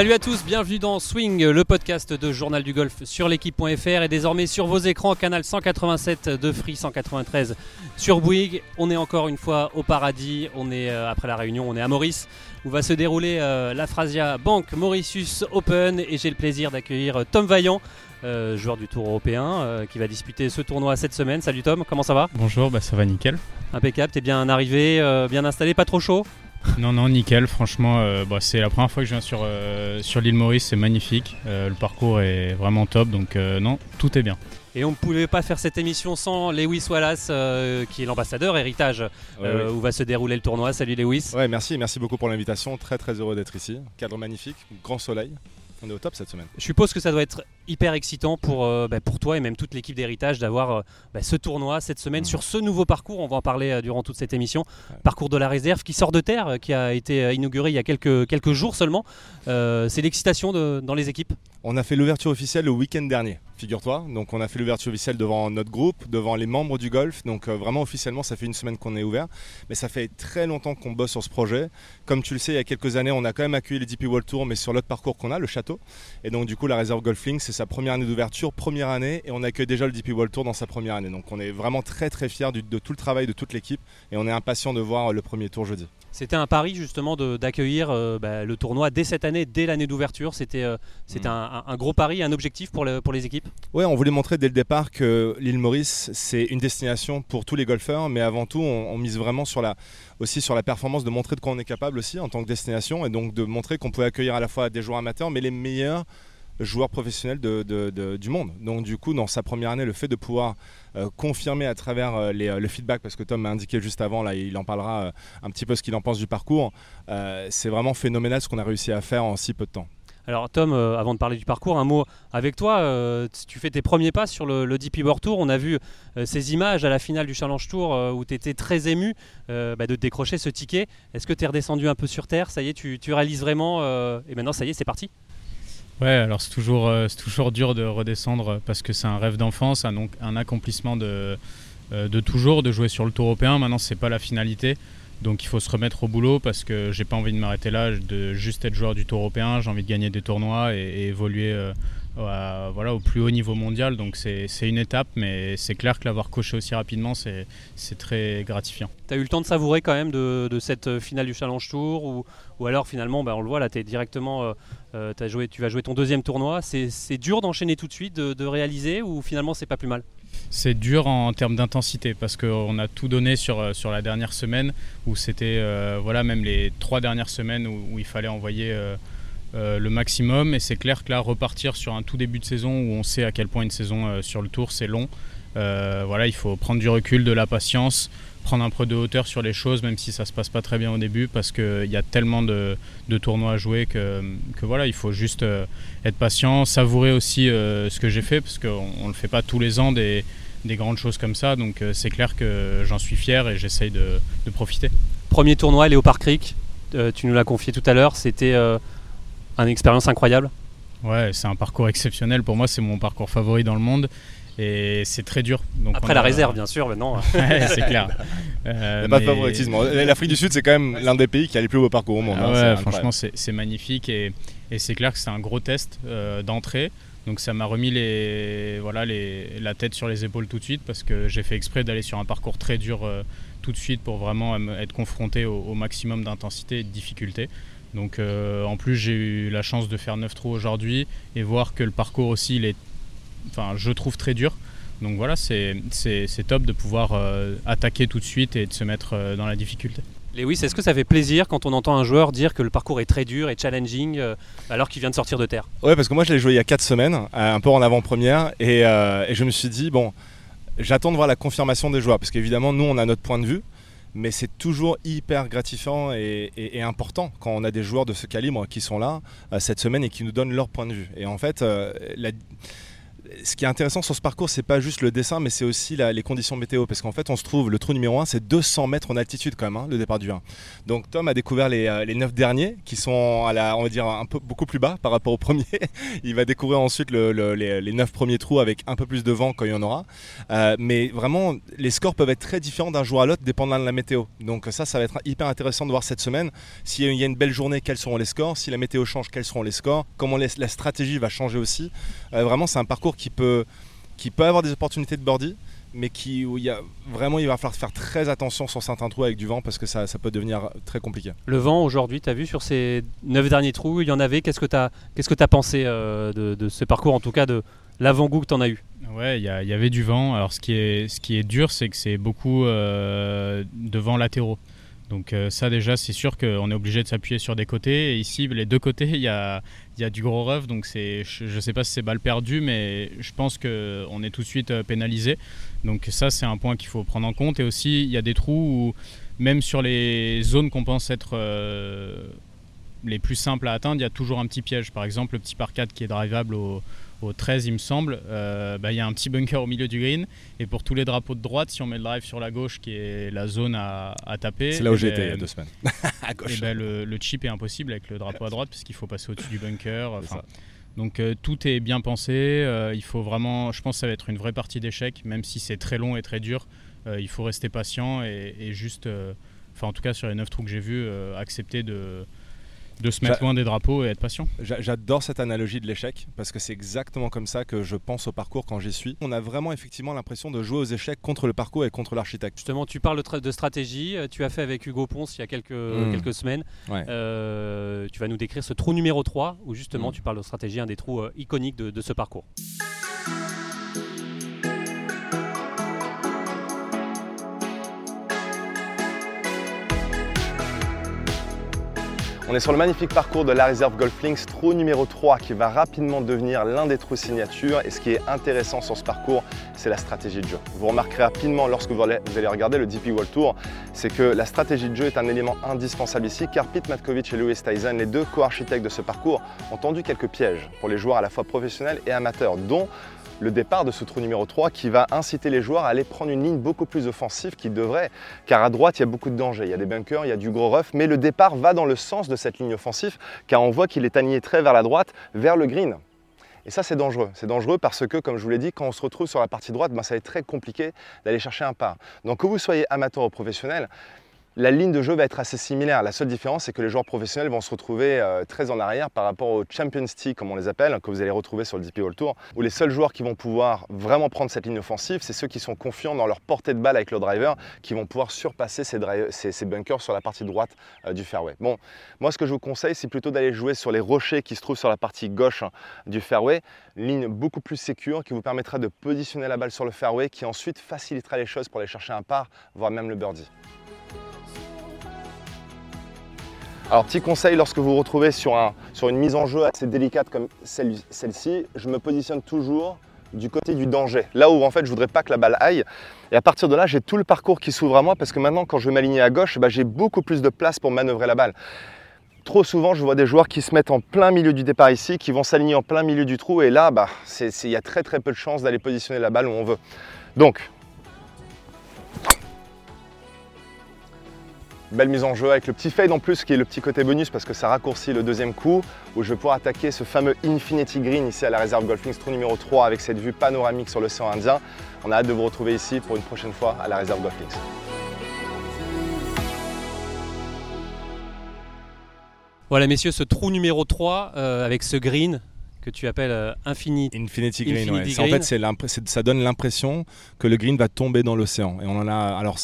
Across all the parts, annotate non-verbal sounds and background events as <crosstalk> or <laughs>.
Salut à tous, bienvenue dans Swing, le podcast de Journal du Golf sur l'équipe.fr et désormais sur vos écrans, canal 187 de Free 193 sur Bouygues. On est encore une fois au paradis, on est euh, après la réunion, on est à Maurice où va se dérouler euh, la Phrasia Bank Mauritius Open et j'ai le plaisir d'accueillir euh, Tom Vaillant. joueur du Tour européen qui va disputer ce tournoi cette semaine. Salut Tom, comment ça va? Bonjour, bah ça va nickel. Impeccable, t'es bien arrivé, bien installé, pas trop chaud? <laughs> non, non, nickel. Franchement, euh, bah, c'est la première fois que je viens sur, euh, sur l'île Maurice. C'est magnifique. Euh, le parcours est vraiment top. Donc, non, tout est bien. Et on ne pouvait pas faire cette émission sans Lewis Wallace, qui est l'ambassadeur héritage, où va se dérouler le tournoi. Salut Lewis. Ouais, merci, merci beaucoup pour l'invitation. Très très heureux d'être ici. Cadre magnifique, grand soleil. On est au top cette semaine. Je suppose que ça doit être hyper excitant pour, euh, bah, pour toi et même toute l'équipe d'héritage d'avoir euh, bah, ce tournoi cette semaine sur ce nouveau parcours. On va en parler euh, durant toute cette émission. Parcours de la réserve qui sort de terre, qui a été inauguré il y a quelques, quelques jours seulement. C'est l'excitation dans les équipes On a fait l'ouverture officielle le week-end dernier figure-toi. Donc on a fait l'ouverture officielle devant notre groupe, devant les membres du golf. Donc vraiment officiellement, ça fait une semaine qu'on est ouvert. Mais ça fait très longtemps qu'on bosse sur ce projet. Comme tu le sais, il y a quelques années, on a quand même accueilli les DP World Tour, mais sur l'autre parcours qu'on a, le château. Et donc du coup, la réserve Golfling, c'est sa première année d'ouverture, première année, et on accueille déjà le DP World Tour dans sa première année. Donc on est vraiment très très fiers de tout le travail de toute l'équipe, et on est impatient de voir le premier tour jeudi. C'était un pari justement d'accueillir euh, bah, le tournoi dès cette année, dès l'année d'ouverture. C'était euh, mm. un, gros pari, un objectif pour, pour les équipes? Oui, on voulait montrer dès le départ que l'île Maurice, c'est une destination pour tous les golfeurs, mais avant tout, on, mise vraiment sur la, aussi sur la performance, de montrer de quoi on est capable aussi en tant que destination, et donc de montrer qu'on pouvait accueillir à la fois des joueurs amateurs, mais les meilleurs joueur professionnel du monde. Donc du coup, dans sa première année, le fait de pouvoir euh, confirmer à travers euh, euh, le feedback, parce que Tom m'a indiqué juste avant, là, il en parlera un petit peu ce qu'il en pense du parcours, c'est vraiment phénoménal ce qu'on a réussi à faire en si peu de temps. Alors Tom, avant de parler du parcours, un mot avec toi. tu fais tes premiers pas sur le, DP World Tour. On a vu ces images à la finale du Challenge Tour où tu étais très ému bah, de décrocher ce ticket. Est-ce que tu es redescendu un peu sur Terre? Ça y est, tu réalises vraiment et maintenant ça y est, c'est parti Ouais, alors c'est toujours, euh, toujours dur de redescendre parce que c'est un rêve d'enfance, un, un accomplissement de, euh, de toujours, de jouer sur le tour européen. Maintenant, c'est pas la finalité. Donc il faut se remettre au boulot parce que j'ai pas envie de m'arrêter là, de juste être joueur du tour européen. J'ai envie de gagner des tournois et, évoluer euh, voilà, au plus haut niveau mondial. Donc c'est une étape, mais c'est clair que l'avoir coché aussi rapidement, c'est très gratifiant. Tu as eu le temps de savourer quand même de, cette finale du Challenge Tour ou, ou alors finalement, bah, on le voit là, es directement, euh, euh, tu vas jouer ton deuxième tournoi. C'est dur d'enchaîner tout de suite, de, réaliser ou finalement c'est pas plus mal? C'est dur en, termes d'intensité parce qu'on a tout donné sur, euh, la dernière semaine où c'était voilà même les trois dernières semaines où, il fallait envoyer euh, le maximum. Et c'est clair que là, repartir sur un tout début de saison où on sait à quel point une saison euh, sur le tour c'est long, euh, voilà, il faut prendre du recul, de la patience, prendre un peu de hauteur sur les choses, même si ça se passe pas très bien au début, parce qu'il y a tellement de, tournois à jouer que, voilà, il faut juste être patient, savourer aussi ce que j'ai fait, parce qu'on ne le fait pas tous les ans des, grandes choses comme ça. Donc c'est clair que j'en suis fier et j'essaye de, de, profiter. Premier tournoi, Léopard Creek, tu nous l'as confié tout à l'heure, c'était une expérience incroyable Ouais, c'est un parcours exceptionnel. Pour moi, c'est mon parcours favori dans le monde. Et c'est très dur. Donc Après la réserve, bien sûr, maintenant. <laughs> ouais, c'est clair. <laughs> Euh, pas de favoritisme. L'Afrique du Sud, c'est quand même l'un des pays qui a les plus beaux parcours au monde. Hein. ouais, franchement, c'est magnifique. Et, et c'est clair que c'est un gros test euh, d'entrée. Donc ça m'a remis les, voilà, les, la tête sur les épaules tout de suite parce que j'ai fait exprès d'aller sur un parcours très dur euh, tout de suite pour vraiment être confronté au, au maximum d'intensité et de difficulté. Donc euh, en plus j'ai eu la chance de faire 9 trous aujourd'hui et voir que le parcours aussi il est, enfin je trouve très dur. Donc voilà c'est top de pouvoir euh, attaquer tout de suite et de se mettre euh, dans la difficulté. Lewis, est-ce que ça fait plaisir quand on entend un joueur dire que le parcours est très dur et challenging alors qu'il vient de sortir de terre? Ouais parce que moi je l'ai joué il y a 4 semaines, un peu en avant-première et, et je me suis dit bon j'attends de voir la confirmation des joueurs parce qu'évidemment nous on a notre point de vue mais c'est toujours hyper gratifiant et, important quand on a des joueurs de ce calibre qui sont là euh, cette semaine et qui nous donnent leur point de vue. Et en fait, euh, ce qui est intéressant sur ce parcours, c'est pas juste le dessin, mais c'est aussi les conditions météo. Parce qu'en fait, on se trouve, le trou numéro 1, c'est 200 mètres en altitude quand même, hein, le départ du 1. Donc Tom a découvert les, euh, les 9 derniers, qui sont, on va dire, beaucoup plus bas par rapport au premier. <laughs> il va découvrir ensuite les, les, 9 premiers trous avec un peu plus de vent quand il y en aura. Euh, mais vraiment, les scores peuvent être très différents d'un jour à l'autre, dépendant de la météo. Donc ça, ça va être hyper intéressant de voir cette semaine. S'il y a une belle journée, quels seront les scores Si la météo change, quels seront les scores Comment la stratégie va changer aussi euh, Vraiment, c'est un parcours qui peut, qui peut avoir des opportunités de birdie, mais qui, où il y a, vraiment il va falloir faire très attention sur certains trous avec du vent parce que ça, ça peut devenir très compliqué. Le vent aujourd'hui, tu as vu sur ces 9 derniers trous, il y en avait. Qu'est-ce que tu as, qu'est-ce que as pensé euh, de, ce parcours, en tout cas de l'avant-goût que tu en as eu? Ouais, il y, y, avait du vent. Alors ce qui est, ce qui est dur, c'est que c'est beaucoup euh, de vents latéraux. Donc euh, ça déjà, c'est sûr qu'on est obligé de s'appuyer sur des côtés. Et ici, les deux côtés, il y a, y a, du gros rough. Donc je ne sais pas si c'est balle perdue, mais je pense qu'on est tout de suite euh, pénalisé. Donc ça, c'est un point qu'il faut prendre en compte. Et aussi, il y a des trous où, même sur les zones qu'on pense être euh, les plus simples à atteindre, il y a toujours un petit piège. Par exemple, le petit par 4 qui est drivable au, au 13, il me semble, euh, bah, il y a un petit bunker au milieu du green. Et pour tous les drapeaux de droite, si on met le drive sur la gauche, qui est la zone à, taper. C'est là où eh j'étais ben, il y a deux semaines. <laughs> à gauche. Et ben, le, chip est impossible avec le drapeau à droite, puisqu'il faut passer au-dessus du bunker. Donc euh, tout est bien pensé. Euh, il faut vraiment, je pense que ça va être une vraie partie d'échecs, même si c'est très long et très dur. il faut rester patient et, et juste, enfin en tout cas sur les 9 trous que j'ai vus, accepter de de se mettre loin des drapeaux et être patient. J'adore cette analogie de l'échec parce que c'est exactement comme ça que je pense au parcours quand j'y suis. On a vraiment effectivement l'impression de jouer aux échecs contre le parcours et contre l'architecte. Justement, tu parles de, stratégie. Euh, tu as fait avec Hugo Ponce il y a quelques, hmm. quelques semaines. Euh, tu vas nous décrire ce trou numéro 3 où justement hmm. tu parles de stratégie, un des trous euh, iconiques de ce parcours. On est sur le magnifique parcours de la réserve Golf Links, trou numéro 3 qui va rapidement devenir l'un des trous signature. Et ce qui est intéressant sur ce parcours, c'est la stratégie de jeu. Vous remarquerez rapidement lorsque vous allez, regarder le DP World Tour, c'est que la stratégie de jeu est un élément indispensable ici car Pete Matkovich et Louis Tyson, les deux co-architectes de ce parcours, ont tendu quelques pièges pour les joueurs à la fois professionnels et amateurs, dont le départ de ce trou numéro 3 qui va inciter les joueurs à aller prendre une ligne beaucoup plus offensive qu'ils devraient, car à droite il y a beaucoup de dangers, il y a des bunkers, il y a du gros rough, mais le départ va dans le sens de cette ligne offensive, car on voit qu'il est aligné très vers la droite, vers le green. Et ça, c'est dangereux. C'est dangereux parce que, comme je vous l'ai dit, quand on se retrouve sur la partie droite, ben, ça va très compliqué d'aller chercher un par. Donc, que vous soyez amateur ou professionnel, la ligne de jeu va être assez similaire. La seule différence, c'est que les joueurs professionnels vont se retrouver euh, très en arrière par rapport aux Champions Tee, comme on les appelle, que vous allez retrouver sur le DP All Tour, où les seuls joueurs qui vont pouvoir vraiment prendre cette ligne offensive, c'est ceux qui sont confiants dans leur portée de balle avec le driver, qui vont pouvoir surpasser ces, bunkers sur la partie droite euh, du fairway. Bon, moi, ce que je vous conseille, c'est plutôt d'aller jouer sur les rochers qui se trouvent sur la partie gauche hein, du fairway, ligne beaucoup plus sécure qui vous permettra de positionner la balle sur le fairway, qui ensuite facilitera les choses pour aller chercher un par, voire même le birdie. Alors petit conseil, lorsque vous vous retrouvez sur, une mise en jeu assez délicate comme celle-ci, je me positionne toujours du côté du danger, là où en fait je voudrais pas que la balle aille. Et à partir de là, j'ai tout le parcours qui s'ouvre à moi parce que maintenant quand je vais m'aligner à gauche, bah, j'ai beaucoup plus de place pour manœuvrer la balle. Trop souvent, je vois des joueurs qui se mettent en plein milieu du départ ici, qui vont s'aligner en plein milieu du trou, et là, bah, il y a très très peu de chances d'aller positionner la balle où on veut. Donc, Belle mise en jeu avec le petit fade en plus qui est le petit côté bonus parce que ça raccourcit le deuxième coup où je vais pouvoir attaquer ce fameux Infinity Green ici à la réserve Golfing Trou numéro 3 avec cette vue panoramique sur l'océan Indien. On a hâte de vous retrouver ici pour une prochaine fois à la réserve Golfing. Voilà messieurs, ce trou numéro 3 euh, avec ce green, que tu appelles euh, Infinity, Infinity Green. En fait, ça donne l'impression que le green va tomber dans l'océan. Et on en a, alors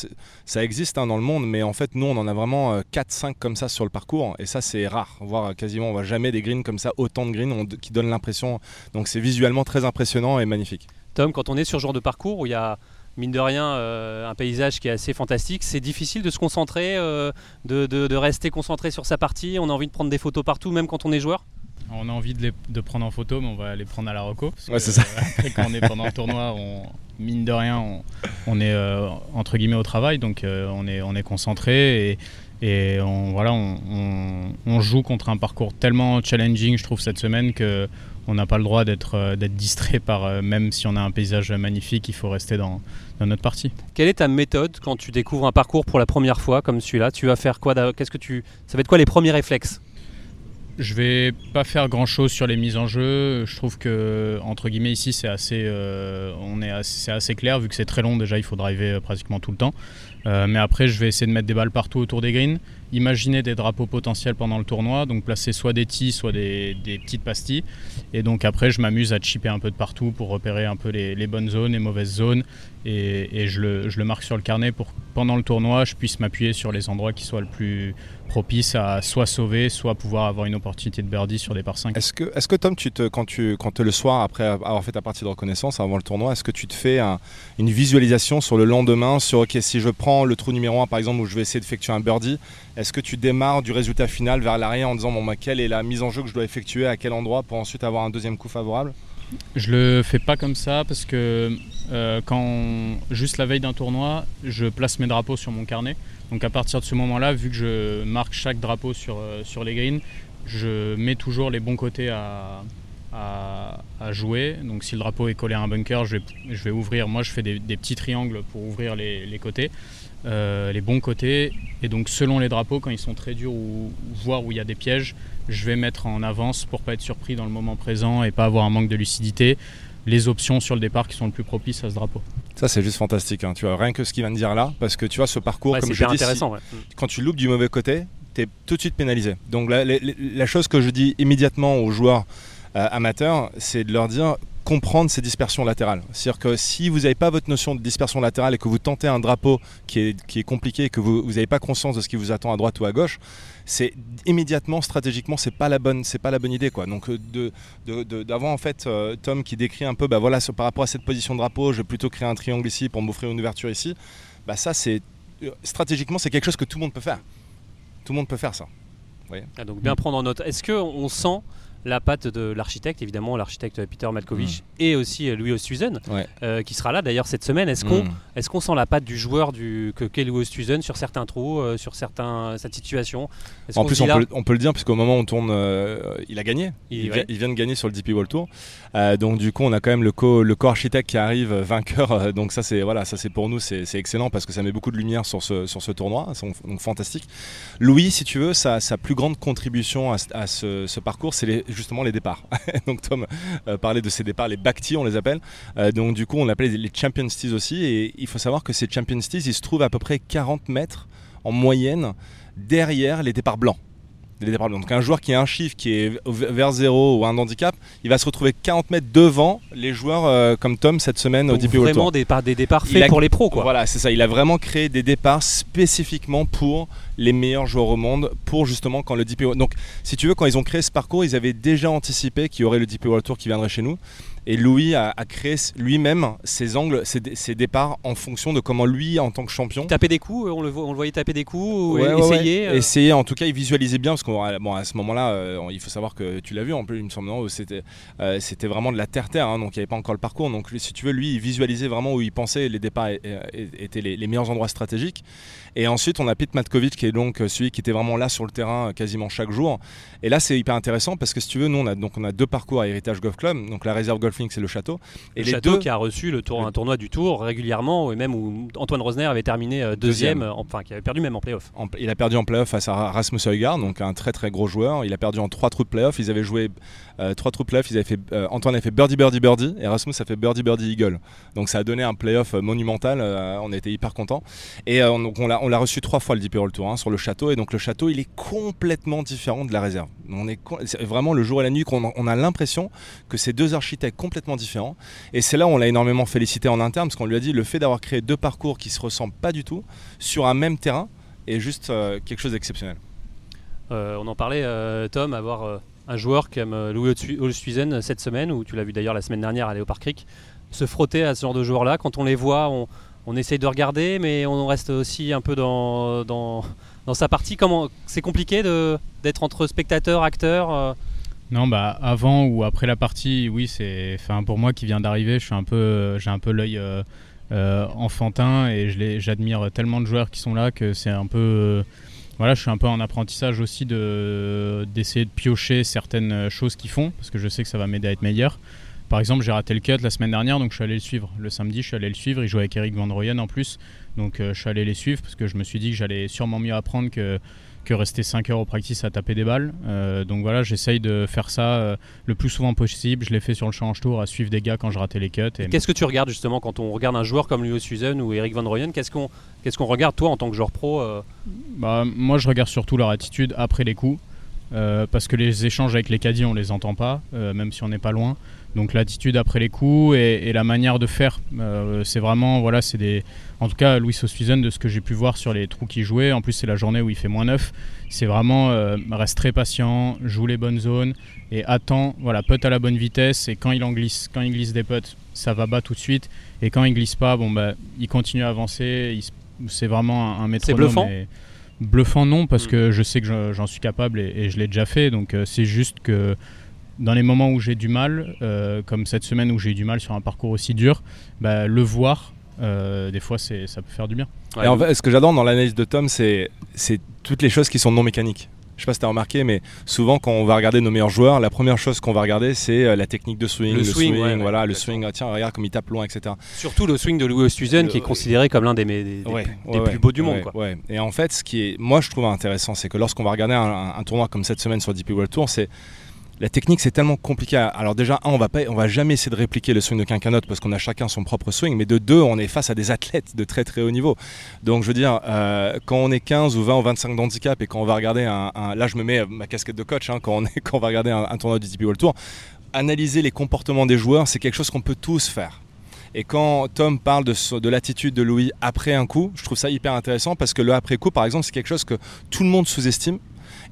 ça existe hein, dans le monde, mais en fait, nous, on en a vraiment 4-5 euh, comme ça sur le parcours. Et ça, c'est rare. Voire quasiment, on voit jamais des greens comme ça, autant de greens qui donnent l'impression. Donc c'est visuellement très impressionnant et magnifique. Tom, quand on est sur ce genre de parcours où il y a mine de rien, euh, un paysage qui est assez fantastique. C'est difficile de se concentrer, de, de, rester concentré sur sa partie? On a envie de prendre des photos partout, même quand on est joueur? On a envie de, les, prendre en photo, mais on va les prendre à la reco. Ouais, c'est ça. après, quand on est pendant le tournoi, on, mine de rien, on, est euh, entre guillemets au travail, donc euh, on, est, on est concentré et, on, voilà, on, joue contre un parcours tellement challenging, je trouve, cette semaine que on n'a pas le droit d'être distrait par, même si on a un paysage magnifique, il faut rester dans, dans, notre partie. Quelle est ta méthode quand tu découvres un parcours pour la première fois comme celui-là? Tu vas faire quoi Qu'est-ce que tu, ça va être quoi les premiers réflexes? Je vais pas faire grand chose sur les mises en jeu. Je trouve que entre guillemets ici c'est assez, euh, on est assez, assez clair vu que c'est très long déjà. Il faut driver euh, pratiquement tout le temps. Euh, mais après je vais essayer de mettre des balles partout autour des greens. Imaginer des drapeaux potentiels pendant le tournoi, donc placer soit des tis, soit des, petites pastilles. Et donc après je m'amuse à chipper un peu de partout pour repérer un peu les, bonnes zones, les mauvaises zones. Et, je, le, marque sur le carnet pour que pendant le tournoi je puisse m'appuyer sur les endroits qui soient le plus propice à soit sauver, soit pouvoir avoir une opportunité de birdie sur des par 5. Est-ce que, est que Tom, te, quand, tu, quand le soir, après avoir fait ta partie de reconnaissance avant le tournoi, est-ce que tu te fais une visualisation sur le lendemain sur ok si je prends le trou numéro 1 par exemple où je vais essayer d'effectuer un birdie, est-ce que tu démarres du résultat final vers l'arrière en disant bon, bah, quelle est la mise en jeu que je dois effectuer à quel endroit pour ensuite avoir un deuxième coup favorable? Je le fais pas comme ça parce que euh, quand juste la veille d'un tournoi, je place mes drapeaux sur mon carnet. Donc à partir de ce moment-là, vu que je marque chaque drapeau sur, euh, les greens, je mets toujours les bons côtés à, jouer. Donc si le drapeau est collé à un bunker, je vais, ouvrir, moi je fais des, petits triangles pour ouvrir les, côtés, euh, les bons côtés. Et donc selon les drapeaux, quand ils sont très durs ou, voire où il y a des pièges, je vais mettre en avance pour pas être surpris dans le moment présent et pas avoir un manque de lucidité les options sur le départ qui sont le plus propices à ce drapeau. Ça, c'est juste fantastique. Hein. Tu vois, rien que ce qu'il vient de dire là, parce que tu vois, ce parcours, comme je dis, intéressant, quand tu loupes du mauvais côté, tu es tout de suite pénalisé. Donc, la, chose que je dis immédiatement aux joueurs euh, amateurs, c'est de leur dire comprendre ces dispersions latérales. C'est-à-dire que si vous n'avez pas votre notion de dispersion latérale et que vous tentez un drapeau qui est, qui est compliqué et que vous n'avez pas conscience de ce qui vous attend à droite ou à gauche, c'est immédiatement stratégiquement c'est pas la bonne c'est pas la bonne idée quoi. Donc euh, de d'avoir en fait euh, Tom qui décrit un peu bah voilà par rapport à cette position de drapeau, je vais plutôt créer un triangle ici pour m'offrir une ouverture ici. Bah ça c'est euh, stratégiquement c'est quelque chose que tout le monde peut faire. Tout le monde peut faire ça. Ah, donc bien prendre en note. Est-ce que on sent la patte de l'architecte, évidemment, l'architecte Peter Malkovich mm. et aussi euh, Louis Oosthuizen, euh, qui sera là d'ailleurs cette semaine. Est-ce qu'on mm. est qu'on sent la patte du joueur du, que qu'est Louis Oosthuizen sur certains trous, euh, sur certains, cette situation? En plus, on peut, on peut, le dire, puisqu'au moment où on tourne, il a gagné. Il, vient, de gagner sur le DP World Tour. donc, du coup, on a quand même le co-architecte qui arrive vainqueur. donc, ça, c'est voilà, ça, pour nous, c'est, excellent parce que ça met beaucoup de lumière sur ce, sur ce tournoi. Donc, fantastique. Louis, si tu veux, sa, sa plus grande contribution à, à ce, ce parcours, c'est les justement les départs. <laughs> donc Tom euh, parlait de ces départs, les back on les appelle. Euh, donc du coup on appelle les, Champions Tees aussi. Et il faut savoir que ces Champions Tees, ils se trouvent à peu près 40 mètres en moyenne derrière les départs blancs. Donc un joueur qui a un chiffre qui est vers zéro ou un handicap, il va se retrouver 40 mètres devant les joueurs euh, comme Tom cette semaine au DP World Vraiment des, des départs faits pour les pros quoi. Voilà, c'est ça. Il a vraiment créé des départs spécifiquement pour les meilleurs joueurs au monde pour justement quand le DP World Donc si tu veux, quand ils ont créé ce parcours, ils avaient déjà anticipé qu'il y aurait le DP World Tour qui viendrait chez nous. Et Louis a, créé lui-même ses angles, ses, départs en fonction de comment lui, en tant que champion. Taper des coups, on le, on le voyait taper des coups, ou essayer. Euh. Essayer, en tout cas, il visualisait bien, parce qu'à bon, à ce moment-là, euh, il faut savoir que tu l'as vu, en plus, il me semble, c'était euh, c'était vraiment de la terre-terre, hein, donc il n'y avait pas encore le parcours. Donc si tu veux, lui, il visualisait vraiment où il pensait les départs étaient les, les meilleurs endroits stratégiques. Et ensuite, on a Pete Matkovic qui est donc celui qui était vraiment là sur le terrain quasiment chaque jour. Et là, c'est hyper intéressant parce que si tu veux, nous, on a, donc, on a deux parcours à Héritage Golf Club. Donc la réserve Golfing, c'est le château. Et le les château deux... qui a reçu le tour, un tournoi du Tour régulièrement, et même où Antoine Rosner avait terminé euh, deuxième, enfin qui avait perdu même en playoff. il a perdu en playoff face à Rasmus Højgaard, donc un très très gros joueur. Il a perdu en trois trous de playoff. Ils avaient joué euh, trois trous de playoff. Ils avaient fait, euh, Antoine avait fait birdie birdie birdie et Rasmus a fait birdie birdie eagle. Donc ça a donné un playoff monumental. on était hyper contents. Et donc on l'a reçu trois fois le DP World Tour hein, sur le château. Et donc le château, il est complètement différent de la réserve. On est, vraiment le jour et la nuit qu'on on a l'impression que c'est deux architectes complètement différents. Et c'est là où on l'a énormément félicité en interne, parce qu'on lui a dit le fait d'avoir créé deux parcours qui se ressemblent pas du tout sur un même terrain est juste euh, quelque chose d'exceptionnel. Euh, on en parlait, euh, Tom, avoir un joueur comme Louis Olstuizen cette semaine, ou tu l'as vu d'ailleurs la semaine dernière au Parc Creek, se frotter à ce genre de joueurs-là. Quand on les voit, on, on essaye de regarder, mais on reste aussi un peu dans, dans, sa partie. Comment c'est compliqué d'être entre spectateur, acteur euh Non, bah avant ou après la partie, oui, c'est. Enfin, pour moi qui viens d'arriver, j'ai un peu l'œil euh, euh, enfantin et j'admire tellement de joueurs qui sont là que c'est un peu voilà, je suis un peu en apprentissage aussi d'essayer de piocher certaines choses qu'ils font, parce que je sais que ça va m'aider à être meilleur. Par exemple, j'ai raté le cut la semaine dernière, donc je suis allé le suivre. Le samedi, je suis allé le suivre. Il jouait avec Eric Van Royen en plus. Donc je suis allé les suivre parce que je me suis dit que j'allais sûrement mieux apprendre que, que rester 5 heures au practice à taper des balles. Euh, donc voilà, j'essaye de faire ça euh, le plus souvent possible. Je l'ai fait sur le change tour à suivre des gars quand je ratais les cuts. Qu'est-ce que tu regardes justement quand on regarde un joueur comme Leo Susan ou Eric Van Royen? Qu'est-ce qu'on qu'est-ce qu'on regarde toi en tant que joueur pro euh? Bah, Moi je regarde surtout leur attitude après les coups. parce que les échanges avec les caddies on les entend pas, même si on n'est pas loin. Donc l'attitude après les coups et, la manière de faire, c'est vraiment voilà, c'est des en tout cas, Louis Oosthuizen, de ce que j'ai pu voir sur les trous qu'il jouait, en plus c'est la journée où il fait moins 9, c'est vraiment euh, reste très patient, joue les bonnes zones et attend, voilà, putt à la bonne vitesse et quand il en glisse, quand il glisse des putts, ça va bas tout de suite et quand il glisse pas, bon bah il continue à avancer, c'est vraiment un, métronome. C'est bluffant. bluffant non parce mm. que je sais que j'en suis capable et, je l'ai déjà fait, donc euh, c'est juste que dans les moments où j'ai du mal, euh, comme cette semaine où j'ai eu du mal sur un parcours aussi dur, bah, le voir euh, des fois ça peut faire du bien. Et en fait, ce que j'adore dans l'analyse de Tom, c'est toutes les choses qui sont non mécaniques. Je sais pas si tu as remarqué, mais souvent quand on va regarder nos meilleurs joueurs, la première chose qu'on va regarder, c'est euh, la technique de swing, le, swing, voilà, le swing. Ah, tiens, regarde comme il tape loin, etc. Surtout le swing de Louis Oosthuizen, qui est considéré comme l'un des, des, plus beaux du monde. Quoi. Et en fait, ce qui est, moi, je trouve intéressant, c'est que lorsqu'on va regarder un, un, tournoi comme cette semaine sur le DP World Tour, c'est la technique c'est tellement compliqué. Alors déjà, un, on va pas, on va jamais essayer de répliquer le swing de quelqu'un d'autre parce qu'on a chacun son propre swing. Mais de deux, on est face à des athlètes de très très haut niveau. Donc je veux dire, euh, quand on est 15 ou 20 ou 25 d'handicap et quand on va regarder un, là je me mets ma casquette de coach hein, quand on est, <laughs> quand on va regarder un, tournoi du TP World Tour, analyser les comportements des joueurs, c'est quelque chose qu'on peut tous faire. Et quand Tom parle de, de l'attitude de Louis après un coup, je trouve ça hyper intéressant parce que le après coup, par exemple, c'est quelque chose que tout le monde sous-estime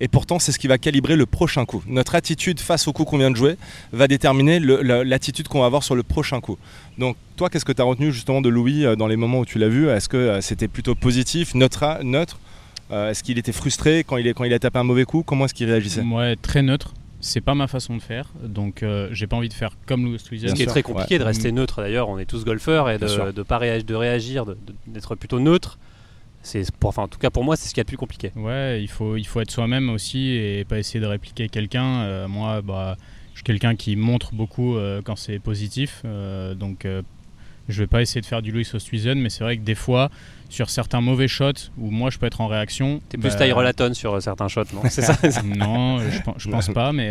et pourtant c'est ce qui va calibrer le prochain coup. Notre attitude face au coup qu'on vient de jouer va déterminer l'attitude qu'on va avoir sur le prochain coup. Donc toi, qu'est-ce que tu as retenu justement de Louis euh, dans les moments où tu l'as vu? Est-ce que euh, c'était plutôt positif, neutre, neutre? Euh, Est-ce qu'il était frustré quand il, quand il a tapé un mauvais coup? Comment est-ce qu'il réagissait? Ouais, très neutre. C'est pas ma façon de faire, donc j'ai pas envie de faire comme Louis Tweezer. Ce qui est très compliqué de rester neutre d'ailleurs, on est tous golfeurs et de, de, pas de réagir, d'être plutôt neutre. C'est enfin, en tout cas pour moi, c'est ce qui est le plus compliqué. Ouais, il faut, il faut être soi-même aussi et pas essayer de répliquer quelqu'un. Euh, moi, bah, je suis quelqu'un qui montre beaucoup euh, quand c'est positif, euh, donc je vais pas essayer de faire du Louis Oosthuizen, mais c'est vrai que des fois, sur certains mauvais shots où moi je peux être en réaction. T'es plus bah, Tyre sur certains shots, non? <laughs> C'est ça Non, je, je, pense pas, mais.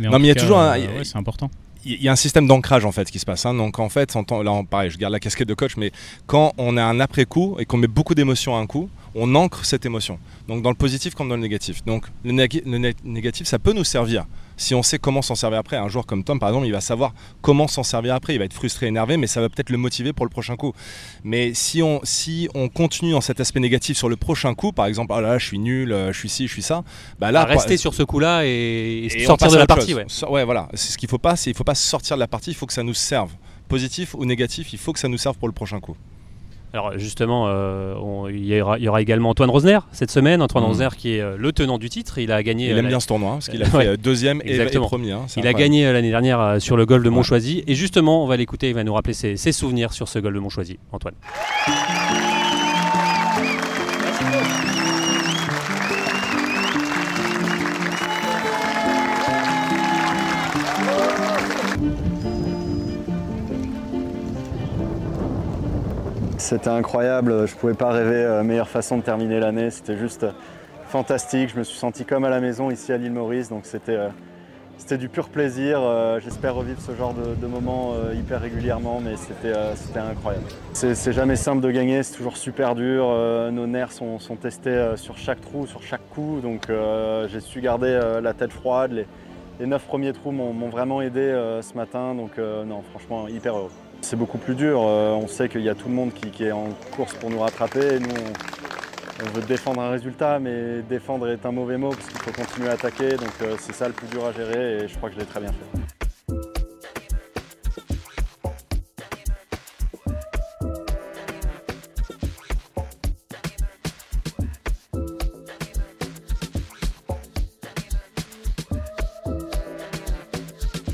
mais non, mais il y a toujours un. c'est important il y a un système d'ancrage en fait qui se passe. Hein. Donc en fait, là, pareil, je garde la casquette de coach, mais quand on a un après-coup et qu'on met beaucoup d'émotions à un coup, on ancre cette émotion. Donc dans le positif comme dans le négatif. Donc le, négatif, ça peut nous servir si on sait comment s'en servir après. Un joueur comme Tom, par exemple, il va savoir comment s'en servir après. Il va être frustré, énervé, mais ça va peut-être le motiver pour le prochain coup. Mais si on, si on continue dans cet aspect négatif sur le prochain coup, par exemple, oh là, je suis nul, euh, je suis ci, je suis ça, bah là, rester sur ce coup-là et, sortir de la partie. Ouais. ouais, voilà. C'est ce qu'il faut pas. Il faut pas sortir de la partie. Il faut que ça nous serve, positif ou négatif. Il faut que ça nous serve pour le prochain coup. Alors justement, euh, il, y aura, également Antoine Rosner cette semaine. Antoine mmh. Rosner qui est euh, le tenant du titre. Il a gagné. Il aime euh, bien ce tournoi hein, parce qu'il a <laughs> fait deuxième et, premier. Hein, il a gagné l'année dernière sur le golf de Montchoisy. Et justement, on va l'écouter. Il va nous rappeler ses, ses souvenirs sur ce golf de Montchoisy. Antoine. C'était incroyable, je ne pouvais pas rêver euh, meilleure façon de terminer l'année, c'était juste euh, fantastique, je me suis senti comme à la maison ici à l'île Maurice, donc c'était euh, du pur plaisir. J'espère revivre ce genre de, moments hyper régulièrement, mais c'était incroyable. C'est jamais simple de gagner, c'est toujours super dur. nos nerfs sont, testés sur chaque trou, sur chaque coup, donc j'ai su garder la tête froide. Les, les neuf premiers trous m'ont vraiment aidé ce matin, donc non, franchement, hyper heureux. C'est beaucoup plus dur. Euh, on sait qu'il y a tout le monde qui, est en course pour nous rattraper. Nous, on, veut défendre un résultat, mais défendre est un mauvais mot parce qu'il faut continuer à attaquer. Donc euh, c'est ça le plus dur à gérer et je crois que je l'ai très bien fait.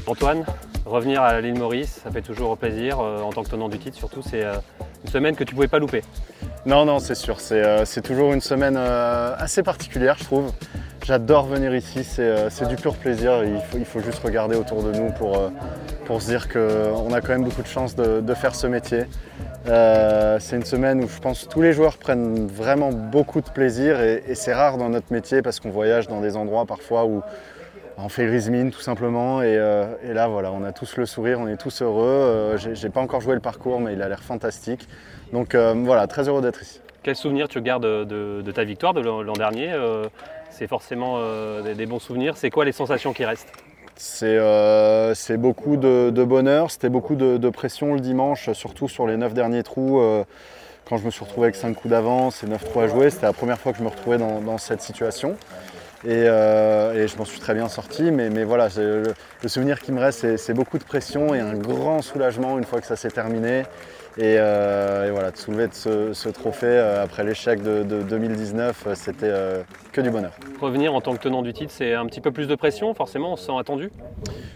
Antoine, revenir à l'île Maurice, ça fait toujours plaisir, euh, en tant que tenant du titre surtout, c'est euh, une semaine que tu ne pouvais pas louper. Non, non, c'est sûr. C'est toujours une semaine assez particulière, je trouve. J'adore venir ici, c'est du pur plaisir. Il faut, juste regarder autour de nous pour, pour se dire qu'on a quand même beaucoup de chance de, faire ce métier. Euh, c'est une semaine où je pense que tous les joueurs prennent vraiment beaucoup de plaisir et, c'est rare dans notre métier parce qu'on voyage dans des endroits parfois où on fait grise mine tout simplement et, euh, là voilà on a tous le sourire, on est tous heureux. Euh, j'ai pas encore joué le parcours mais il a l'air fantastique. Donc voilà, très heureux d'être ici. Quel souvenir tu gardes de, ta victoire de l'an dernier C'est forcément des bons souvenirs. C'est quoi les sensations qui restent? Euh, c'est beaucoup de, bonheur, c'était beaucoup de, pression le dimanche, surtout sur les 9 derniers trous. Euh, quand je me suis retrouvé avec 5 coups d'avance et 9 trous à jouer, c'était la première fois que je me retrouvais dans, cette situation. Euh, et, je m'en suis très bien sorti, mais, voilà, le, souvenir qui me reste, c'est beaucoup de pression et un grand soulagement une fois que ça s'est terminé. Euh, et, voilà, de soulever ce, trophée euh, après l'échec de, 2019, euh, c'était que du bonheur. Revenir en tant que tenant du titre, c'est un petit peu plus de pression, forcément, on se sent attendu?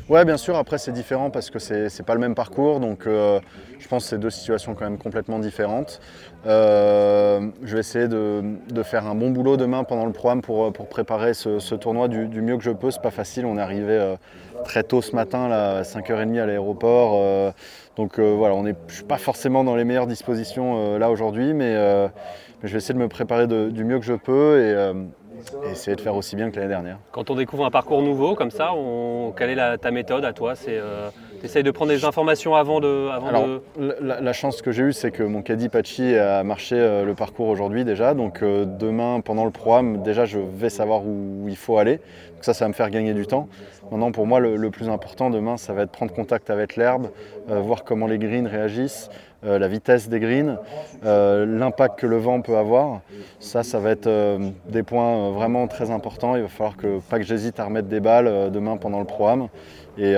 Ouais, bien sûr, après c'est différent parce que c'est pas le même parcours, donc je pense que c'est deux situations quand même complètement différentes. je vais essayer de, faire un bon boulot demain pendant le programme pour, préparer ce, tournoi du, mieux que je peux. C'est pas facile, on est arrivé très tôt ce matin, là, à 5h30 à l'aéroport. Donc euh, voilà, on est, je ne suis pas forcément dans les meilleures dispositions euh, là aujourd'hui, euh, mais, je vais essayer de me préparer du mieux que je peux et, essayer de faire aussi bien que l'année dernière. Quand on découvre un parcours nouveau comme ça, quelle est ta méthode à toi? C'est Essaye de prendre des informations avant de. Alors, La, chance que j'ai eue, c'est que mon caddie Pachi a marché le parcours aujourd'hui déjà. Donc demain, pendant le programme, déjà, je vais savoir où il faut aller. Donc ça, ça va me faire gagner du temps. Maintenant, pour moi, le, plus important demain, ça va être prendre contact avec l'herbe, euh, voir comment les greens réagissent, euh, la vitesse des greens, euh, l'impact que le vent peut avoir. Ça, ça va être des points vraiment très importants. Il va falloir que pas que j'hésite à remettre des balles demain pendant le programme. Et,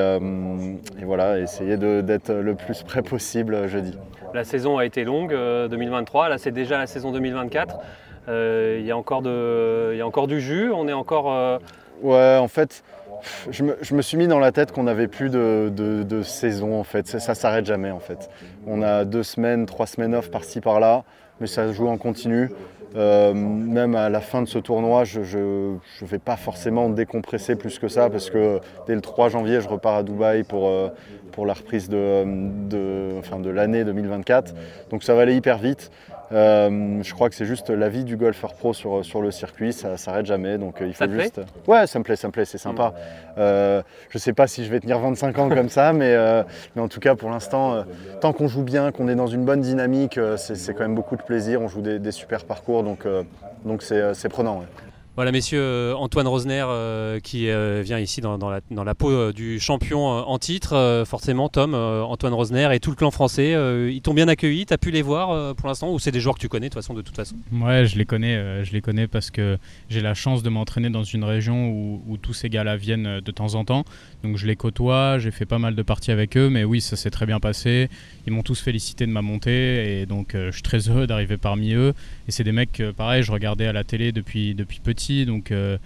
voilà, essayer d'être le plus près possible jeudi. La saison a été longue, 2023. Là, c'est déjà la saison 2024. Il y, a encore y a encore du jus. On est encore. Ouais, en fait, je me, suis mis dans la tête qu'on n'avait plus de, saison en fait. Ça, ne s'arrête jamais en fait. On a deux semaines, trois semaines off par-ci par-là, mais ça joue en continu. Euh, même à la fin de ce tournoi, je ne vais pas forcément décompresser plus que ça parce que dès le 3 janvier, je repars à Dubaï pour, euh, la reprise de, de l'année 2024. Donc ça va aller hyper vite. Euh, je crois que c'est juste la vie du golfeur pro sur, sur le circuit, ça s'arrête jamais. Donc euh, il faut juste. ouais, ça me plaît, ça me plaît, c'est sympa. Euh, je sais pas si je vais tenir 25 ans comme ça, mais, mais en tout cas pour l'instant, tant qu'on joue bien, qu'on est dans une bonne dynamique, c'est quand même beaucoup de plaisir. On joue des, super parcours, donc donc c'est prenant. Voilà, messieurs, euh, Antoine Rosner euh, qui euh, vient ici dans, la, peau du champion en titre. forcément, Tom, Antoine Rosner et tout le clan français, ils t'ont bien accueilli. Tu as pu les voir pour l'instant ou c'est des joueurs que tu connais de toute façon, de toute façon? Ouais, je les connais. je les connais parce que j'ai la chance de m'entraîner dans une région où, tous ces gars-là viennent de temps en temps. Donc je les côtoie, j'ai fait pas mal de parties avec eux, mais oui, ça s'est très bien passé. Ils m'ont tous félicité de ma montée et donc je suis très heureux d'arriver parmi eux. Et c'est des mecs, pareil, je regardais à la télé depuis, depuis petit donc euh,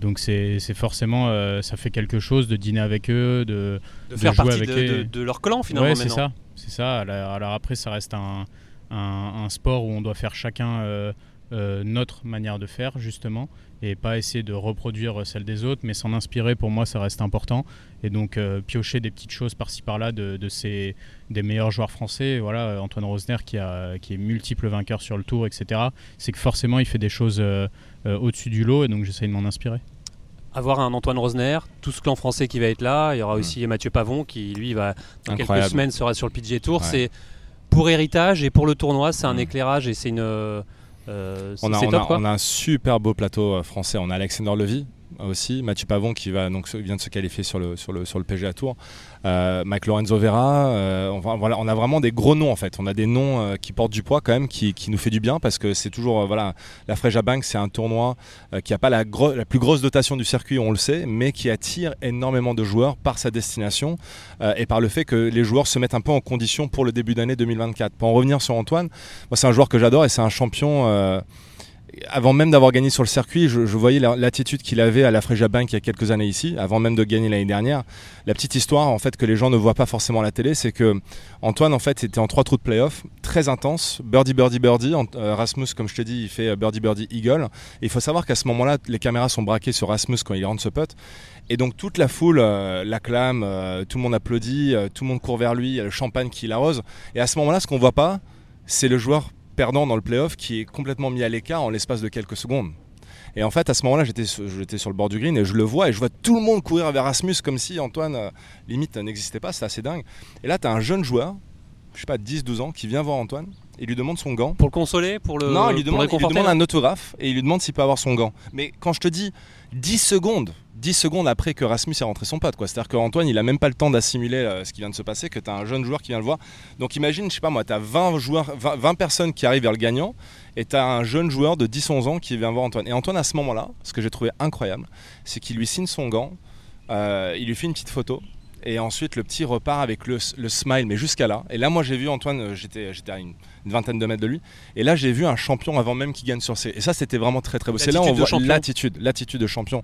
donc c'est forcément euh, ça fait quelque chose de dîner avec eux, de, de, faire partie avec de, de, leur clan finalement. Ouais, c'est ça, c'est ça. Alors, après ça reste un, un, sport où on doit faire chacun euh, notre manière de faire justement et pas essayer de reproduire celle des autres, mais s'en inspirer pour moi ça reste important et donc piocher des petites choses par-ci par-là de, de, ces des meilleurs joueurs français. Voilà Antoine Rosner qui a qui est multiple vainqueur sur le tour, etc. C'est que forcément il fait des choses au-dessus du lot et donc j'essaie de m'en inspirer. Avoir un Antoine Rosner, tout ce clan français qui va être là, il y aura aussi Mathieu Pavon qui lui va dans quelques semaines sera sur le PGA Tour. C'est pour héritage et pour le tournoi, c'est un éclairage et c'est une. Euh, on, a, on, a, un super beau plateau euh, français. On a Alexander Levy, aussi, Mathieu Pavon qui va, donc, vient de se qualifier sur le, sur le, sur le PGA Tour, euh, Mike Lorenzo Vera, euh, on, voilà, on a vraiment des gros noms en fait, on a des noms euh, qui portent du poids quand même, qui, qui nous fait du bien parce que c'est toujours, voilà, la Freja Bank c'est un tournoi qui n'a pas la, la, plus grosse dotation du circuit, on le sait, mais qui attire énormément de joueurs par sa destination et par le fait que les joueurs se mettent un peu en condition pour le début d'année 2024. Pour en revenir sur Antoine, moi c'est un joueur que j'adore et c'est un champion avant même d'avoir gagné sur le circuit, je, voyais l'attitude qu'il avait à la Freja Bank il y a quelques années ici, avant même de gagner l'année dernière. La petite histoire, en fait, que les gens ne voient pas forcément à la télé, c'est que Antoine, en fait, était en trois trous de playoff, très intense, birdie, birdie, birdie. Euh, Rasmus, comme je te dis, il fait euh, birdie, birdie, eagle. Il faut savoir qu'à ce moment-là, les caméras sont braquées sur Rasmus quand il rentre ce putt. Et donc toute la foule euh, l'acclame, tout le monde applaudit, tout le monde court vers lui, il y a le champagne qui l'arrose. Et à ce moment-là, ce qu'on voit pas, c'est le joueur perdant dans le playoff qui est complètement mis à l'écart en l'espace de quelques secondes. Et en fait, à ce moment-là, j'étais, sur le bord du green et je le vois et je vois tout le monde courir vers Rasmus comme si Antoine, euh, limite, n'existait pas. C'est assez dingue. Et là, tu as un jeune joueur, je sais pas, 10-12 ans, qui vient voir Antoine et lui demande son gant. Pour le consoler Pour le Non, il lui demande, il lui demande un autographe et il lui demande s'il peut avoir son gant. Mais quand je te dis 10 secondes 10 secondes après que Rasmus ait rentré son pote. C'est-à-dire qu'Antoine, il a même pas le temps d'assimiler euh, ce qui vient de se passer, que tu as un jeune joueur qui vient le voir. Donc imagine, je sais pas moi, tu as 20, joueurs, 20, personnes qui arrivent vers le gagnant et tu as un jeune joueur de 10-11 ans qui vient voir Antoine. Et Antoine, à ce moment-là, ce que j'ai trouvé incroyable, c'est qu'il lui signe son gant, euh, il lui fait une petite photo et ensuite, le petit repart avec le, smile, mais jusqu'à là. Et là, moi, j'ai vu Antoine, euh, j'étais à une, vingtaine de mètres de lui. Et là, j'ai vu un champion avant même qu'il gagne sur ses. Et ça, c'était vraiment très, très beau. C'est là où on voit l'attitude, l'attitude de champion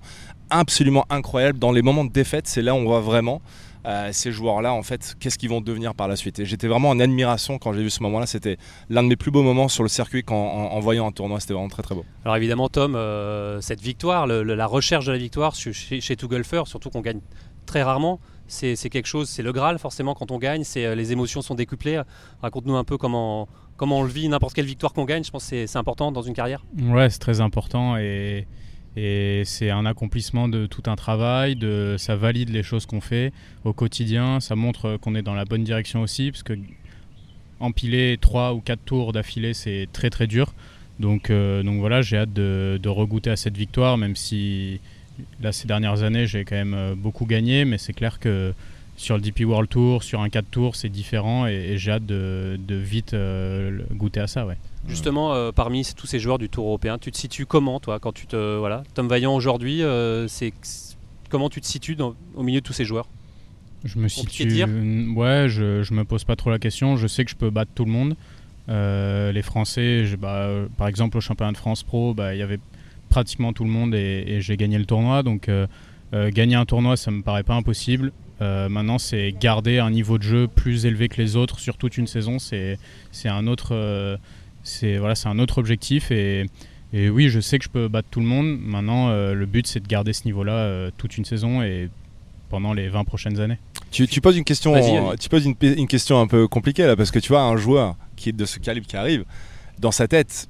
absolument incroyable. Dans les moments de défaite, c'est là où on voit vraiment. Euh, ces joueurs-là, en fait, qu'est-ce qu'ils vont devenir par la suite. Et j'étais vraiment en admiration quand j'ai vu ce moment-là. C'était l'un de mes plus beaux moments sur le circuit quand, en, voyant un tournoi. C'était vraiment très très beau. Alors évidemment, Tom, euh, cette victoire, la recherche de la victoire chez, chez, tout golfeur, surtout qu'on gagne très rarement, c'est quelque chose, c'est le Graal forcément quand on gagne, c'est euh, les émotions sont décuplées. Raconte-nous un peu comment, comment on le vit, n'importe quelle victoire qu'on gagne, je pense que c'est important dans une carrière. Ouais, c'est très important et, c'est un accomplissement de tout un travail, de, ça valide les choses qu'on fait au quotidien, ça montre qu'on est dans la bonne direction aussi, parce que empiler 3 ou 4 tours d'affilée, c'est très très dur. Donc, euh, donc voilà, j'ai hâte de, de regoûter à cette victoire, même si là, ces dernières années, j'ai quand même euh, beaucoup gagné, mais c'est clair que sur le DP World Tour, sur un 4 tours, c'est différent et, j'ai hâte de, vite euh, goûter à ça. Ouais. Justement, euh, parmi tous ces joueurs du Tour européen, tu te situes comment, toi, quand tu te. Voilà, Tom Vaillant aujourd'hui, c'est comment tu te situes au milieu de tous ces joueurs? Je me situe. Dire ouais, je, je me pose pas trop la question. Je sais que je peux battre tout le monde. les Français, bah, par exemple au championnat de France Pro, bah, il y avait pratiquement tout le monde et, j'ai gagné le tournoi. Donc euh, euh, gagner un tournoi, ça me paraît pas impossible. Euh, maintenant, c'est garder un niveau de jeu plus élevé que les autres sur toute une saison. C'est un autre, c'est voilà, c'est un autre objectif et, et, oui, je sais que je peux battre tout le monde. Maintenant, le but, c'est de garder ce niveau-là toute une saison et pendant les 20 prochaines années. Tu, tu poses une question, tu poses une, une, question un peu compliquée là parce que tu vois un joueur qui est de ce calibre qui arrive dans sa tête,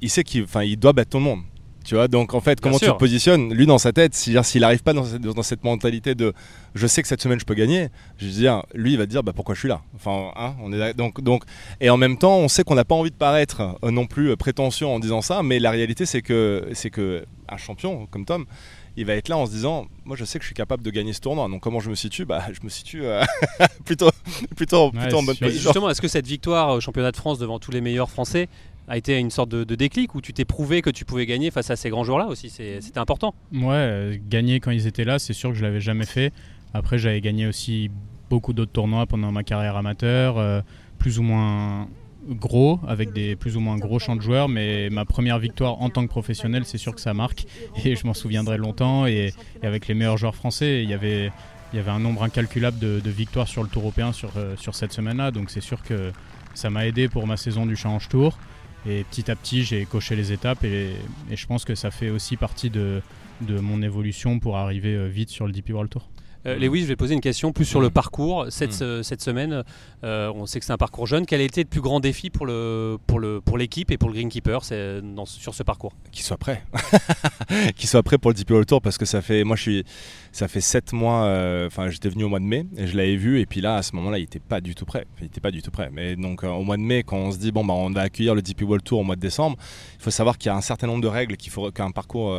il sait qu'il, enfin, il doit battre tout le monde. Tu vois, donc en fait, comment tu te positionnes Lui, dans sa tête, s'il n'arrive pas dans cette, mentalité de je sais que cette semaine je peux gagner, je veux dire, lui, il va te dire bah, pourquoi je suis là? Enfin, hein, on est donc, donc, et en même temps, on sait qu'on n'a pas envie de paraître euh, non plus euh, prétentieux en disant ça, mais la réalité, c'est que, c'est que un champion comme Tom, il va être là en se disant moi je sais que je suis capable de gagner ce tournoi donc comment je me situe? Bah je me situe euh, plutôt <laughs> plutôt, plutôt en bonne position. justement est-ce que cette victoire au championnat de France devant tous les meilleurs français a été une sorte de, déclic où tu t'es prouvé que tu pouvais gagner face à ces grands joueurs-là aussi. C'était important. Ouais, gagner quand ils étaient là, c'est sûr que je l'avais jamais fait. Après, j'avais gagné aussi beaucoup d'autres tournois pendant ma carrière amateur, euh, plus ou moins gros, avec des plus ou moins gros champs de joueurs, mais ma première victoire en tant que professionnel, c'est sûr que ça marque et je m'en souviendrai longtemps. Et, avec les meilleurs joueurs français, il y avait, il y avait un nombre incalculable de, victoires sur le Tour européen sur, euh, sur cette semaine-là, donc c'est sûr que ça m'a aidé pour ma saison du Challenge Tour. Et petit à petit, j'ai coché les étapes et, je pense que ça fait aussi partie de, de mon évolution pour arriver euh, vite sur le DP World Tour. Euh, Lewis, je vais poser une question plus sur le parcours. Cette, mm. cette semaine, euh, on sait que c'est un parcours jeune. Quel a été le plus grand défi pour le pour le pour l'équipe et pour le Greenkeeper dans, sur ce parcours? Qu'il soit prêt, <laughs> qu'il soit prêt pour le DP World Tour parce que ça fait moi je suis ça fait 7 mois. Euh, enfin, j'étais venu au mois de mai et je l'avais vu et puis là à ce moment-là, il était pas du tout prêt. Il était pas du tout prêt. Mais donc au mois de mai, quand on se dit bon bah on va accueillir le DP World Tour au mois de décembre, il faut savoir qu'il y a un certain nombre de règles qu'il faut qu'un parcours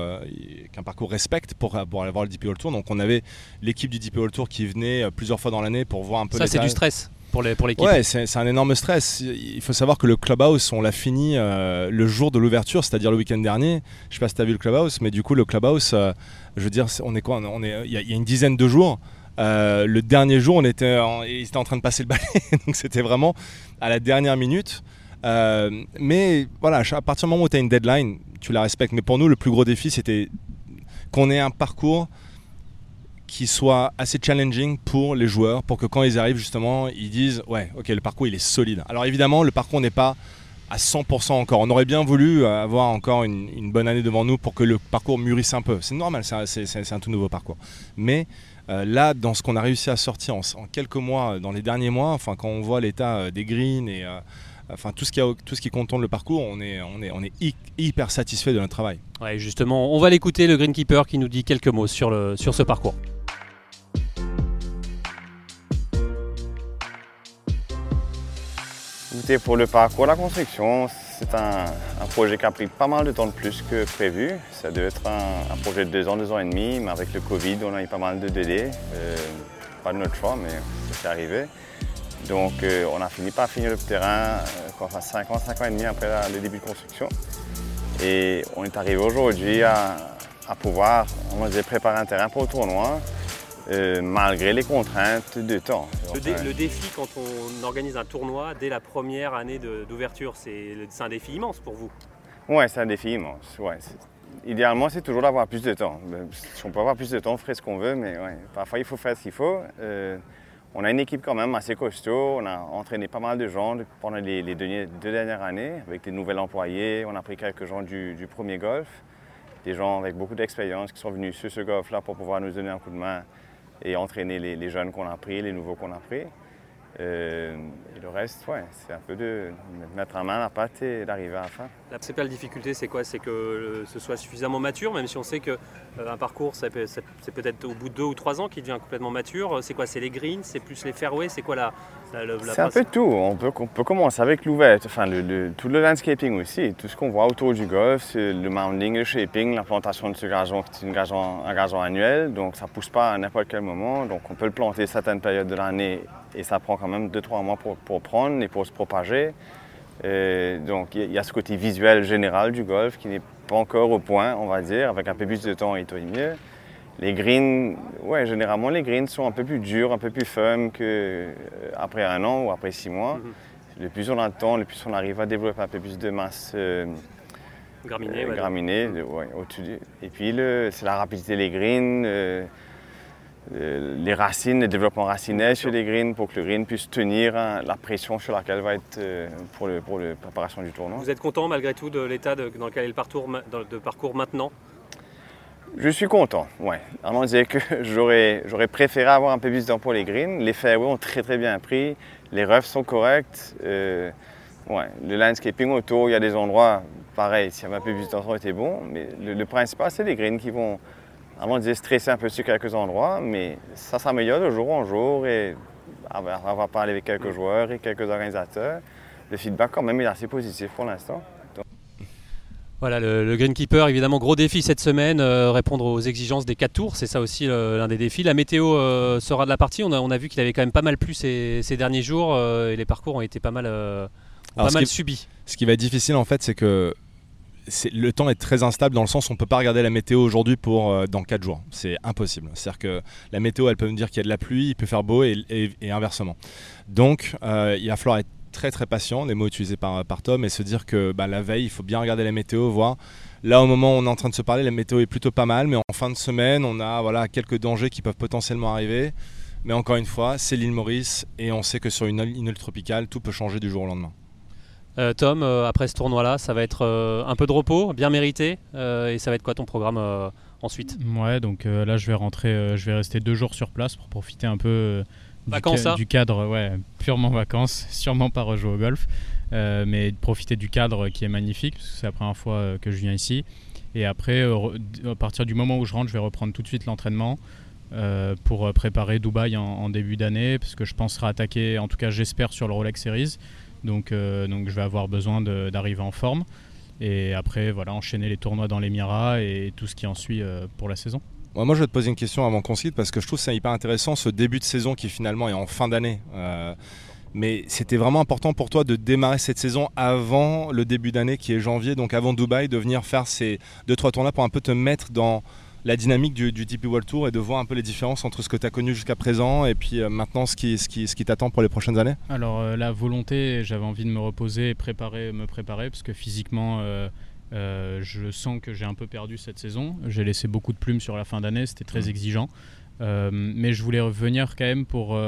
qu'un parcours respecte pour pour aller voir le DP World Tour. Donc on avait l'équipe du DP World Tour qui venait euh, plusieurs fois dans l'année pour voir un peu. Ça, c'est du stress pour l'équipe. Ouais, c'est un énorme stress. Il faut savoir que le Clubhouse, on l'a fini euh, le jour de l'ouverture, c'est-à-dire le week-end dernier. Je sais pas si tu as vu le Clubhouse, mais du coup, le Clubhouse, euh, je veux dire, on est quoi On est, il y, a une dizaine de jours. le dernier jour, on était, en, en train de passer le balai, <laughs> donc c'était vraiment à la dernière minute. Euh, mais voilà, à partir du moment où tu as une deadline, tu la respectes. Mais pour nous, le plus gros défi, c'était qu'on ait un parcours qui soit assez challenging pour les joueurs, pour que quand ils arrivent justement, ils disent ouais, ok, le parcours il est solide. Alors évidemment, le parcours n'est pas à 100% encore. On aurait bien voulu avoir encore une, bonne année devant nous pour que le parcours mûrisse un peu. C'est normal, c'est un tout nouveau parcours. Mais euh, là, dans ce qu'on a réussi à sortir en, quelques mois, dans les derniers mois, enfin quand on voit l'état euh, des greens et euh, enfin tout ce qui tout ce qui contourne le parcours, on est on est on est hyper satisfait de notre travail. Ouais, justement, on va l'écouter le greenkeeper qui nous dit quelques mots sur le sur ce parcours. Pour le parcours, la construction, c'est un, projet qui a pris pas mal de temps de plus que prévu. Ça devait être un, projet de deux ans, deux ans et demi, mais avec le Covid, on a eu pas mal de délais. Euh, pas de notre choix, mais c'est arrivé. Donc euh, on a fini par finir le terrain euh, enfin 5 ans, 5 ans et demi après le début de construction. Et on est arrivé aujourd'hui à, pouvoir on préparer un terrain pour le tournoi. Euh, malgré les contraintes de temps. Le, défi quand on organise un tournoi dès la première année d'ouverture, c'est un défi immense pour vous Oui, c'est un défi immense. Ouais, idéalement, c'est toujours d'avoir plus de temps. Si on peut avoir plus de temps, on ferait ce qu'on veut, mais parfois il faut faire ce qu'il faut. Euh, on a une équipe quand même assez costaud. On a entraîné pas mal de gens pendant les, deux, dernières années avec des nouveaux employés. On a pris quelques gens du, du premier golf, des gens avec beaucoup d'expérience qui sont venus sur ce golf-là pour pouvoir nous donner un coup de main et entraîner les, jeunes qu'on a pris, les nouveaux qu'on a pris. Euh, et le reste, ouais, c'est un peu de mettre en main la pâte et d'arriver à la fin. La principale difficulté, c'est quoi? C'est que ce soit suffisamment mature, même si on sait qu'un euh, parcours, c'est peut-être au bout de deux ou trois ans qu'il devient complètement mature. C'est quoi? C'est les greens? C'est plus les fairways? C'est quoi la, C'est un peu tout. On peut, on peut commencer avec l'ouverture, enfin le, tout le landscaping aussi, tout ce qu'on voit autour du golf, le mounding, le shaping, la plantation de ce gazon, c'est un gazon annuel, donc ça ne pousse pas à n'importe quel moment. Donc on peut le planter certaines périodes de l'année et ça prend quand même 2-3 mois pour, pour prendre et pour se propager. Euh, donc il y a ce côté visuel général du golf qui n'est pas encore au point, on va dire, avec un peu plus de temps et tout mieux. Les greens, ouais, généralement les greens sont un peu plus durs, un peu plus fun qu'après euh, un an ou après six mois. Mm-hmm. Le plus on a de temps, le plus on arrive à développer un peu plus de masse euh, graminée, graminée ouais, Et puis c'est la rapidité des greens euh, les racines, le développement racinaire sur les greens pour que le green puisse tenir hein, la pression sur laquelle va être euh, pour, le, pour la préparation du tournoi. Vous êtes content malgré tout de l'état dans lequel est le parcours, de parcours maintenant? Je suis content, ouais. On disait que <laughs> j'aurais, préféré avoir un peu plus de temps pour les greens. Les fairways ont très très bien pris, les roughs sont corrects. Euh, ouais. Le landscaping autour, il y a des endroits, pareil, avait un peu plus de temps, ça aurait été bon. Mais le, le principal, c'est les greens qui vont avant de stresser un peu sur quelques endroits, mais ça s'améliore de jour en jour et on va parler avec quelques joueurs et quelques organisateurs. Le feedback quand même est assez positif pour l'instant. Voilà, le, greenkeeper, évidemment, gros défi cette semaine, euh, répondre aux exigences des 4 tours, c'est ça aussi euh, l'un des défis. La météo euh, sera de la partie, on a, vu qu'il avait quand même pas mal plu ces, derniers jours et les parcours ont été pas mal, pas mal subis. Ce qui va être difficile en fait, c'est que le temps est très instable dans le sens où on ne peut pas regarder la météo aujourd'hui pour euh, dans 4 jours. C'est impossible. C'est-à-dire que la météo, elle peut me dire qu'il y a de la pluie, il peut faire beau et, inversement. Donc, euh, il va falloir être très très patient, les mots utilisés par, par Tom, et se dire que bah, la veille, il faut bien regarder la météo, voir. Là, au moment où on est en train de se parler, la météo est plutôt pas mal, mais en fin de semaine, on a voilà, quelques dangers qui peuvent potentiellement arriver. Mais encore une fois, c'est l'île Maurice, et on sait que sur une île tropicale, tout peut changer du jour au lendemain. Euh, Tom, euh, après ce tournoi-là, ça va être euh, un peu de repos, bien mérité. et ça va être quoi ton programme ensuite? Ouais, donc là, je vais rentrer, je vais rester deux jours sur place pour profiter un peu du, cadre, ouais, purement vacances, <laughs> sûrement pas rejouer au golf, mais profiter du cadre qui est magnifique, parce que c'est la première fois que je viens ici. Et après, à partir du moment où je rentre, je vais reprendre tout de suite l'entraînement. pour préparer Dubaï en, en début d'année, parce que je pense sera attaqué, en tout cas j'espère, sur le Rolex Series. Donc, euh, donc je vais avoir besoin d'arriver en forme. Et après, voilà, enchaîner les tournois dans l'Emirat et tout ce qui en suit euh, pour la saison. Moi, je vais te poser une question avant qu'on quitte parce que je trouve ça hyper intéressant ce début de saison qui finalement est en fin d'année. Euh, mais c'était vraiment important pour toi de démarrer cette saison avant le début d'année qui est janvier, donc avant Dubaï, de venir faire ces 2-3 tournois pour un peu te mettre dans, la dynamique du, du, DP World Tour et de voir un peu les différences entre ce que tu as connu jusqu'à présent et puis maintenant ce qui, ce qui, ce qui t'attend pour les prochaines années Alors la volonté, j'avais envie de me reposer et préparer, me préparer parce que physiquement je sens que j'ai un peu perdu cette saison. J'ai laissé beaucoup de plumes sur la fin d'année, c'était très mmh. exigeant. mais je voulais revenir quand même pour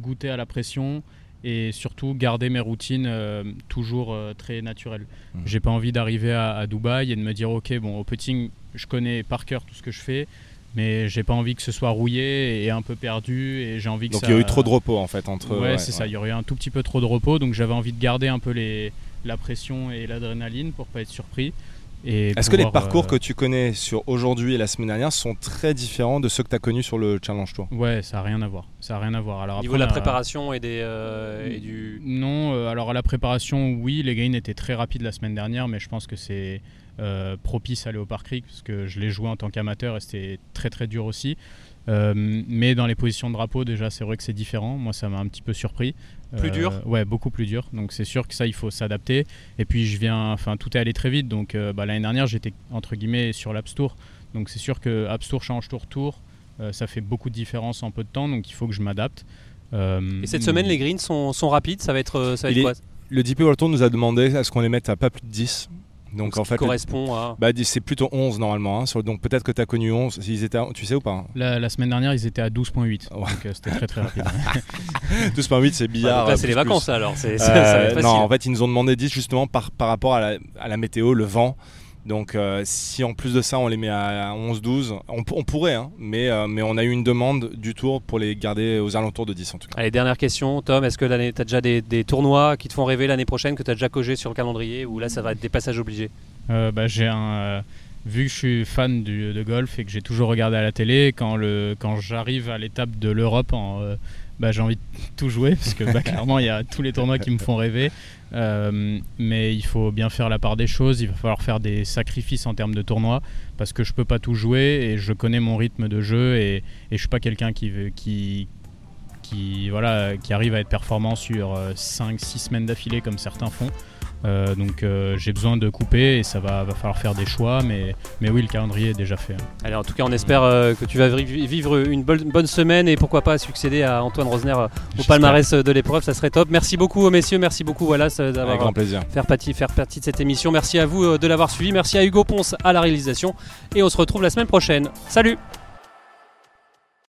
goûter à la pression et surtout garder mes routines euh, toujours euh, très naturelles. Mmh. J'ai pas envie d'arriver à, Dubaï et de me dire ok bon au putting je connais par cœur tout ce que je fais mais j'ai pas envie que ce soit rouillé et un peu perdu et j'ai envie que donc il y a eu trop de repos en fait entre ouais, c'est ça il y aurait eu un tout petit peu trop de repos donc j'avais envie de garder un peu les la pression et l'adrénaline pour pas être surpris est-ce que les parcours euh, que tu connais sur aujourd'hui et la semaine dernière sont très différents de ceux que tu as connus sur le Challenge Tour Ouais, ça n'a rien à voir. Ça a rien à voir. Alors, Au niveau de la préparation et, des, euh, du... Non, euh, alors à la préparation, oui, les gains étaient très rapides la semaine dernière, mais je pense que c'est propice à Léopard Creek parce que je l'ai joué en tant qu'amateur et c'était très très dur aussi. Mais dans les positions de drapeau, déjà, c'est vrai que c'est différent. Moi, ça m'a un petit peu surpris. Plus dur euh, Ouais, beaucoup plus dur. Donc c'est sûr que ça, il faut s'adapter. Et puis je viens, enfin tout est allé très vite. Donc euh, bah, l'année dernière, j'étais entre guillemets sur l'App Store. Donc c'est sûr que App Store change tour tour. Euh, ça fait beaucoup de différence en peu de temps. Donc il faut que je m'adapte. Et cette semaine, les greens sont, sont rapides. Ça va être, ça va être quoi Le DP World Tour nous a demandé à ce qu'on les mette à pas plus de 10. Donc, en fait, correspond à. Bah, c'est plutôt 11 normalement. Hein, donc peut-être que tu as connu 11. Ils étaient tu sais ou pas la, semaine dernière, ils étaient à 12,8. Donc euh, c'était très très rapide. <laughs> 12,8 c'est billard. là, c'est les vacances alors. C'est, euh, non, en fait, ils nous ont demandé 10 justement par, par rapport à la, à la météo, le vent. Donc euh, si en plus de ça on les met à 11-12, on, pourrait, hein, mais, euh, mais on a eu une demande du tour pour les garder aux alentours de 10 en tout cas. Allez, dernière question, Tom, est-ce que tu as déjà des, tournois qui te font rêver l'année prochaine, que tu as déjà cogé sur le calendrier, ou là ça va être des passages obligés? Euh, bah, J'ai un... vu que je suis fan de golf et que j'ai toujours regardé à la télé, quand, le, quand j'arrive à l'étape de l'Europe en bah, j'ai envie de tout jouer parce que bah, <laughs> clairement il y a tous les tournois qui me font rêver. Euh, mais il faut bien faire la part des choses. Il va falloir faire des sacrifices en termes de tournois parce que je peux pas tout jouer et je connais mon rythme de jeu et, et je suis pas quelqu'un qui, qui, qui, voilà, qui arrive à être performant sur 5-6 euh, semaines d'affilée comme certains font. Euh, donc euh, j'ai besoin de couper et ça va, va, falloir faire des choix, mais, mais oui, le calendrier est déjà fait. Allez, en tout cas, on espère euh, que tu vas vivre une bonne, semaine et pourquoi pas succéder à Antoine Rosner au palmarès de l'épreuve, ça serait top. Merci beaucoup, messieurs, merci beaucoup, voilà, d'avoir. Faire partie, faire partie de cette émission. Merci à vous de l'avoir suivi, merci à Hugo Ponce à la réalisation et on se retrouve la semaine prochaine. Salut